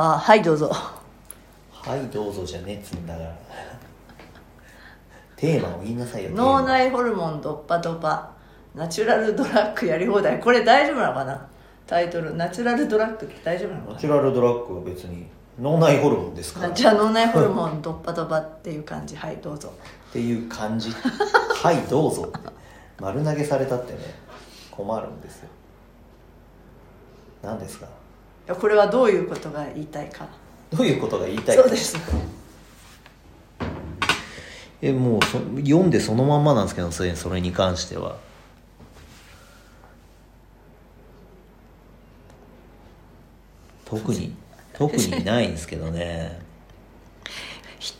ああはいどうぞ。はいどうぞじゃねえっつうんだから。テーマを言いなさいよ脳内ホルモンドッパドパ。ナチュラルドラッグやり放題。これ大丈夫なのかな？タイトル。ナチュラルドラッグって大丈夫なのかマナチュラルドラッグは別に脳内ホルモンですから。なじゃあ脳内ホルモンドッパドパっていう感じ。はいどうぞ。っていう感じ。はいどうぞ。丸投げされたってね困るんですよ。何ですか？これはどういうことが言いたいか。どういうことが言いたいか？そうです。えもうそ読んでそのまんまなんですけどそれそれに関しては。特に特にないんですけどね。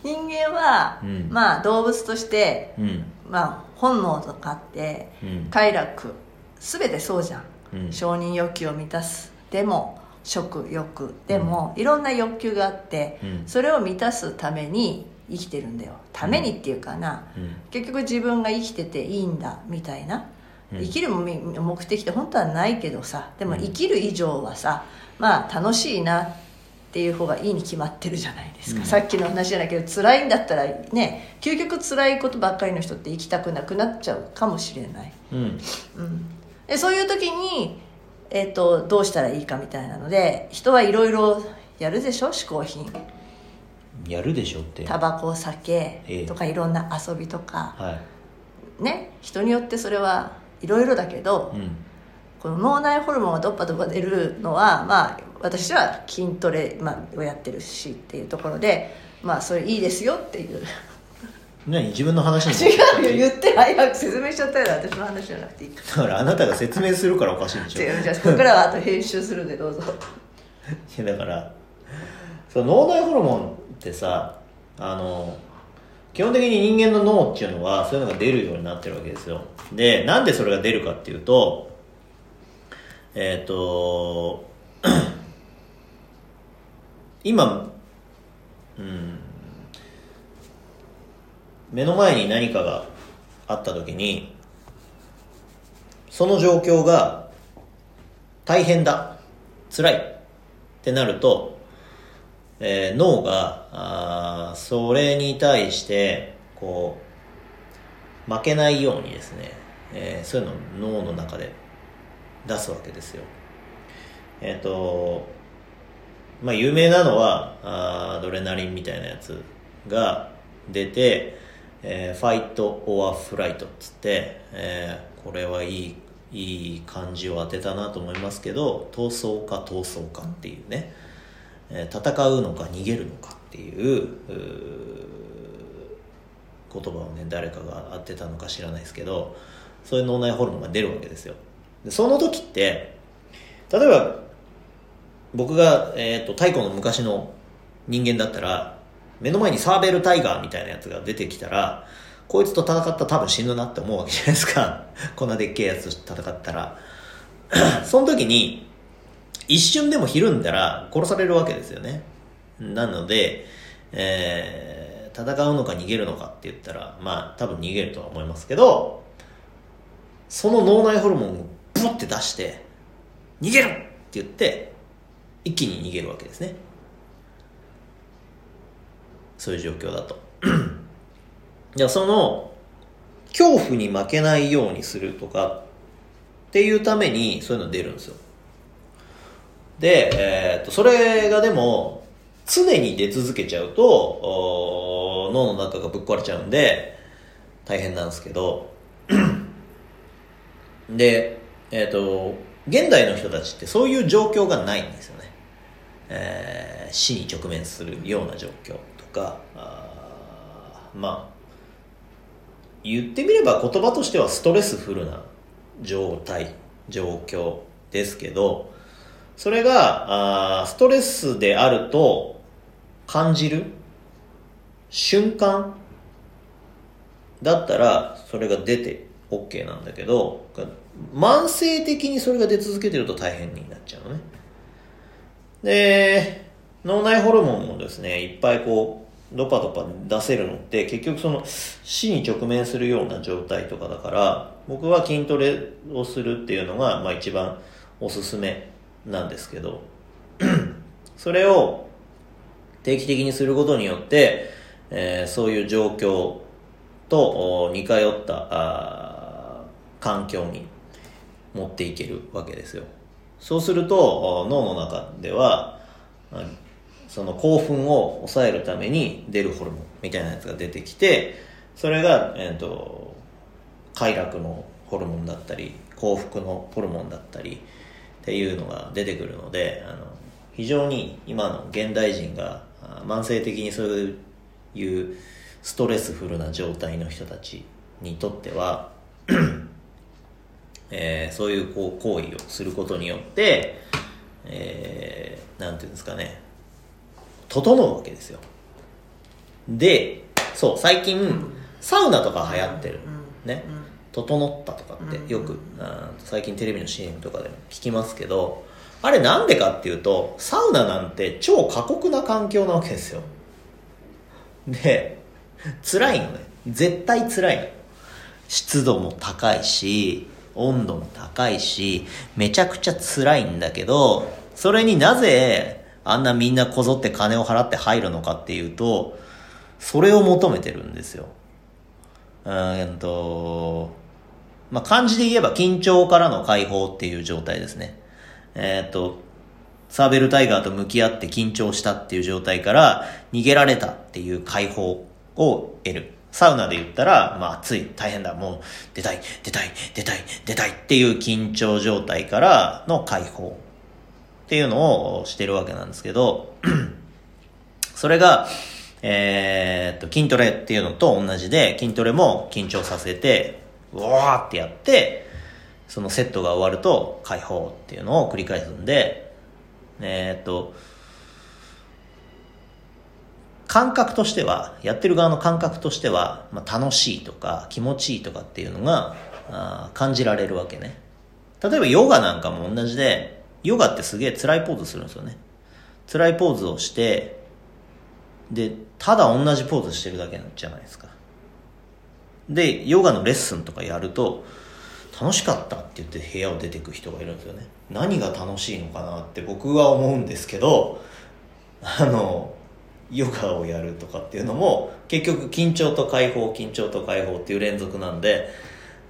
人間は、うん。まあ動物として、うん。まあ、本能とかってうん。快楽全てそうじゃん、うん。承認欲求を満たす。でも食欲。でも、いろんな欲求があって、うん。それを満たすために生きてるんだよ。ためにっていうかな、うん。結局自分が生きてていいんだみたいな、うん。生きる目目的って本当はないけどさ。でも生きる以上はさまあ楽しいなっていう方がいいに決まってるじゃないですか、うん。さっきの話じゃないけど辛いんだったらね究極辛いことばっかりの人って生きたくなくなっちゃうかもしれない、うん。うん、でそういう時に、えっとどうしたらいいかみたいなので人はいろいろやるでしょ？嗜好品。やるでしょって。タバコ酒ええ。とかいろんな遊びとか、はい。ね？人によってそれはいろいろだけど、うん。この脳内ホルモンがドッパドッパ出るのはまあ私は筋トレ、まあ、をやってるしっていうところでまあそれいいですよっていう何自分の話に違うよ言って早く説明しちゃったよ私の話じゃなくていい。かだからあなたが説明するからおかしいんでしょ。違うじゃあここからはあと編集するんでどうぞ。いやだからその脳内ホルモンってさあの基本的に人間の脳っていうのはそういうのが出るようになってるわけですよ。でなんでそれが出るかっていうとえっ、と 今うん目の前に何かがあった時にその状況が大変だ辛いってなると、えー脳があそれに対してこう負けないようにですね、えーそういうのを脳の中で出すわけですよ。えっ、とまあ有名なのはあアドレナリンみたいなやつが出て、えーファイト・オア・フライトっつって、えーこれはいいいい感じを当てたなと思いますけど闘争か闘争かっていうね、えー戦うのか逃げるのかっていう言葉をね誰かが当てたのか知らないですけどそういう脳内ホルモンが出るわけですよ。でその時って例えば僕が、えー、と太古の昔の人間だったら目の前にサーベルタイガーみたいなやつが出てきたらこいつと戦ったら多分死ぬなって思うわけじゃないですか。こんなでっけえやつと戦ったら。その時に一瞬でもひるんだら殺されるわけですよね。なので、えー戦うのか逃げるのかって言ったらまあ多分逃げるとは思いますけどその脳内ホルモンをブワって出して逃げるって言って一気に逃げるわけですね。そういう状況だと。じゃあその恐怖に負けないようにするとかっていうためにそういうの出るんですよ。で、えーっとそれがでも常に出続けちゃうと脳の中がぶっ壊れちゃうんで大変なんですけど。でえーっと現代の人たちってそういう状況がないんですよね、えー死に直面するような状況。かあまあ言ってみれば言葉としてはストレスフルな状態状況ですけどそれがあストレスであると感じる瞬間だったらそれが出て OK なんだけど慢性的にそれが出続けてると大変になっちゃうのね。で脳内ホルモンもですねいっぱいこうドパドパ出せるのって結局その死に直面するような状態とかだから僕は筋トレをするっていうのが、まあ、一番おすすめなんですけど それを定期的にすることによって、えーそういう状況と似通った環境に持っていけるわけですよ。そうすると脳の中ではその興奮を抑えるために出るホルモンみたいなやつが出てきてそれが、えー、と快楽のホルモンだったり幸福のホルモンだったりっていうのが出てくるのであの非常に今の現代人が慢性的にそういうストレスフルな状態の人たちにとっては えーそういうこう行為をすることによって、えーなんていうんですかね、整うわけですよ。で、そう、最近、サウナとか流行ってる。ね。整ったとかってよく、最近テレビの CM とかでも聞きますけど、あれなんでかっていうと、サウナなんて超過酷な環境なわけですよ。で、辛いのね。絶対辛いの。湿度も高いし、温度も高いし、めちゃくちゃ辛いんだけど、それになぜあんなみんなこぞって金を払って入るのかっていうと、それを求めてるんですよ。うーんと、まあ、漢字で言えば緊張からの解放っていう状態ですね。えっと、サーベルタイガーと向き合って緊張したっていう状態から逃げられたっていう解放を得る。サウナで言ったら、まあ暑い、大変だ、もう出たい、出たい、出たい、出たいっていう緊張状態からの解放っていうのをしてるわけなんですけど、それが、えーっと、筋トレっていうのと同じで、筋トレも緊張させて、うわーってやって、そのセットが終わると解放っていうのを繰り返すんで、えーっと、感覚としては、やってる側の感覚としては、まあ、楽しいとか気持ちいいとかっていうのがあ感じられるわけね。例えばヨガなんかも同じで、ヨガってすげえ辛いポーズするんですよね。辛いポーズをして、で、ただ同じポーズしてるだけじゃないですか。で、ヨガのレッスンとかやると、楽しかったって言って部屋を出てく人がいるんですよね。何が楽しいのかなって僕は思うんですけど、あの、ヨガをやるとかっていうのも、結局緊張と解放、緊張と解放っていう連続なんで、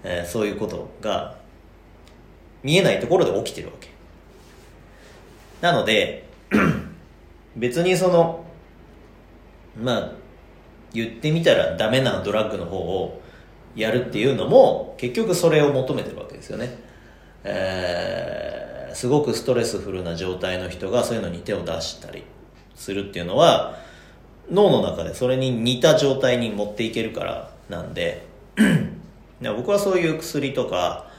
えーそういうことが見えないところで起きてるわけ。なので、別にその、まあ、言ってみたらダメなドラッグの方をやるっていうのも、結局それを求めてるわけですよね。えーすごくストレスフルな状態の人がそういうのに手を出したりするっていうのは、脳の中でそれに似た状態に持っていけるからなんで、僕はそういう薬とか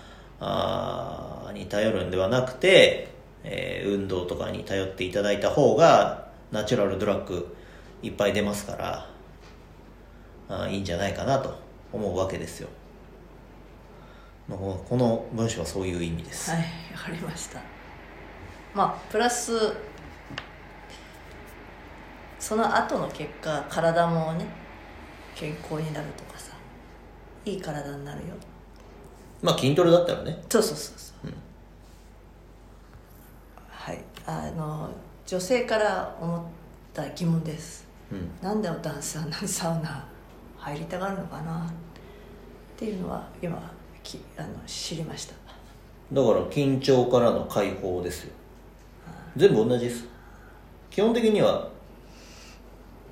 あに頼るんではなくて、えー運動とかに頼っていただいた方がナチュラルドラッグいっぱい出ますからあーいいんじゃないかなと思うわけですよ。まあここの文章はそういう意味です、はいわかりました。まあプラスその後の結果体もね健康になるとかさいい体になるよ。まあ筋トレだったらね。そうそうそうそう、はい。あの女性から思った疑問です。うん。なんで男性は何サウナ入りたがるのかな？っていうのは今きあの知りました。だから緊張からの解放ですよ。全部同じです。基本的には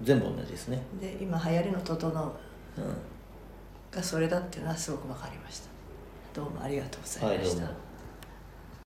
全部同じですね。で今流行りの「整う。うん」がそれだっていうのはすごく分かりました。どうもありがとうございました、はい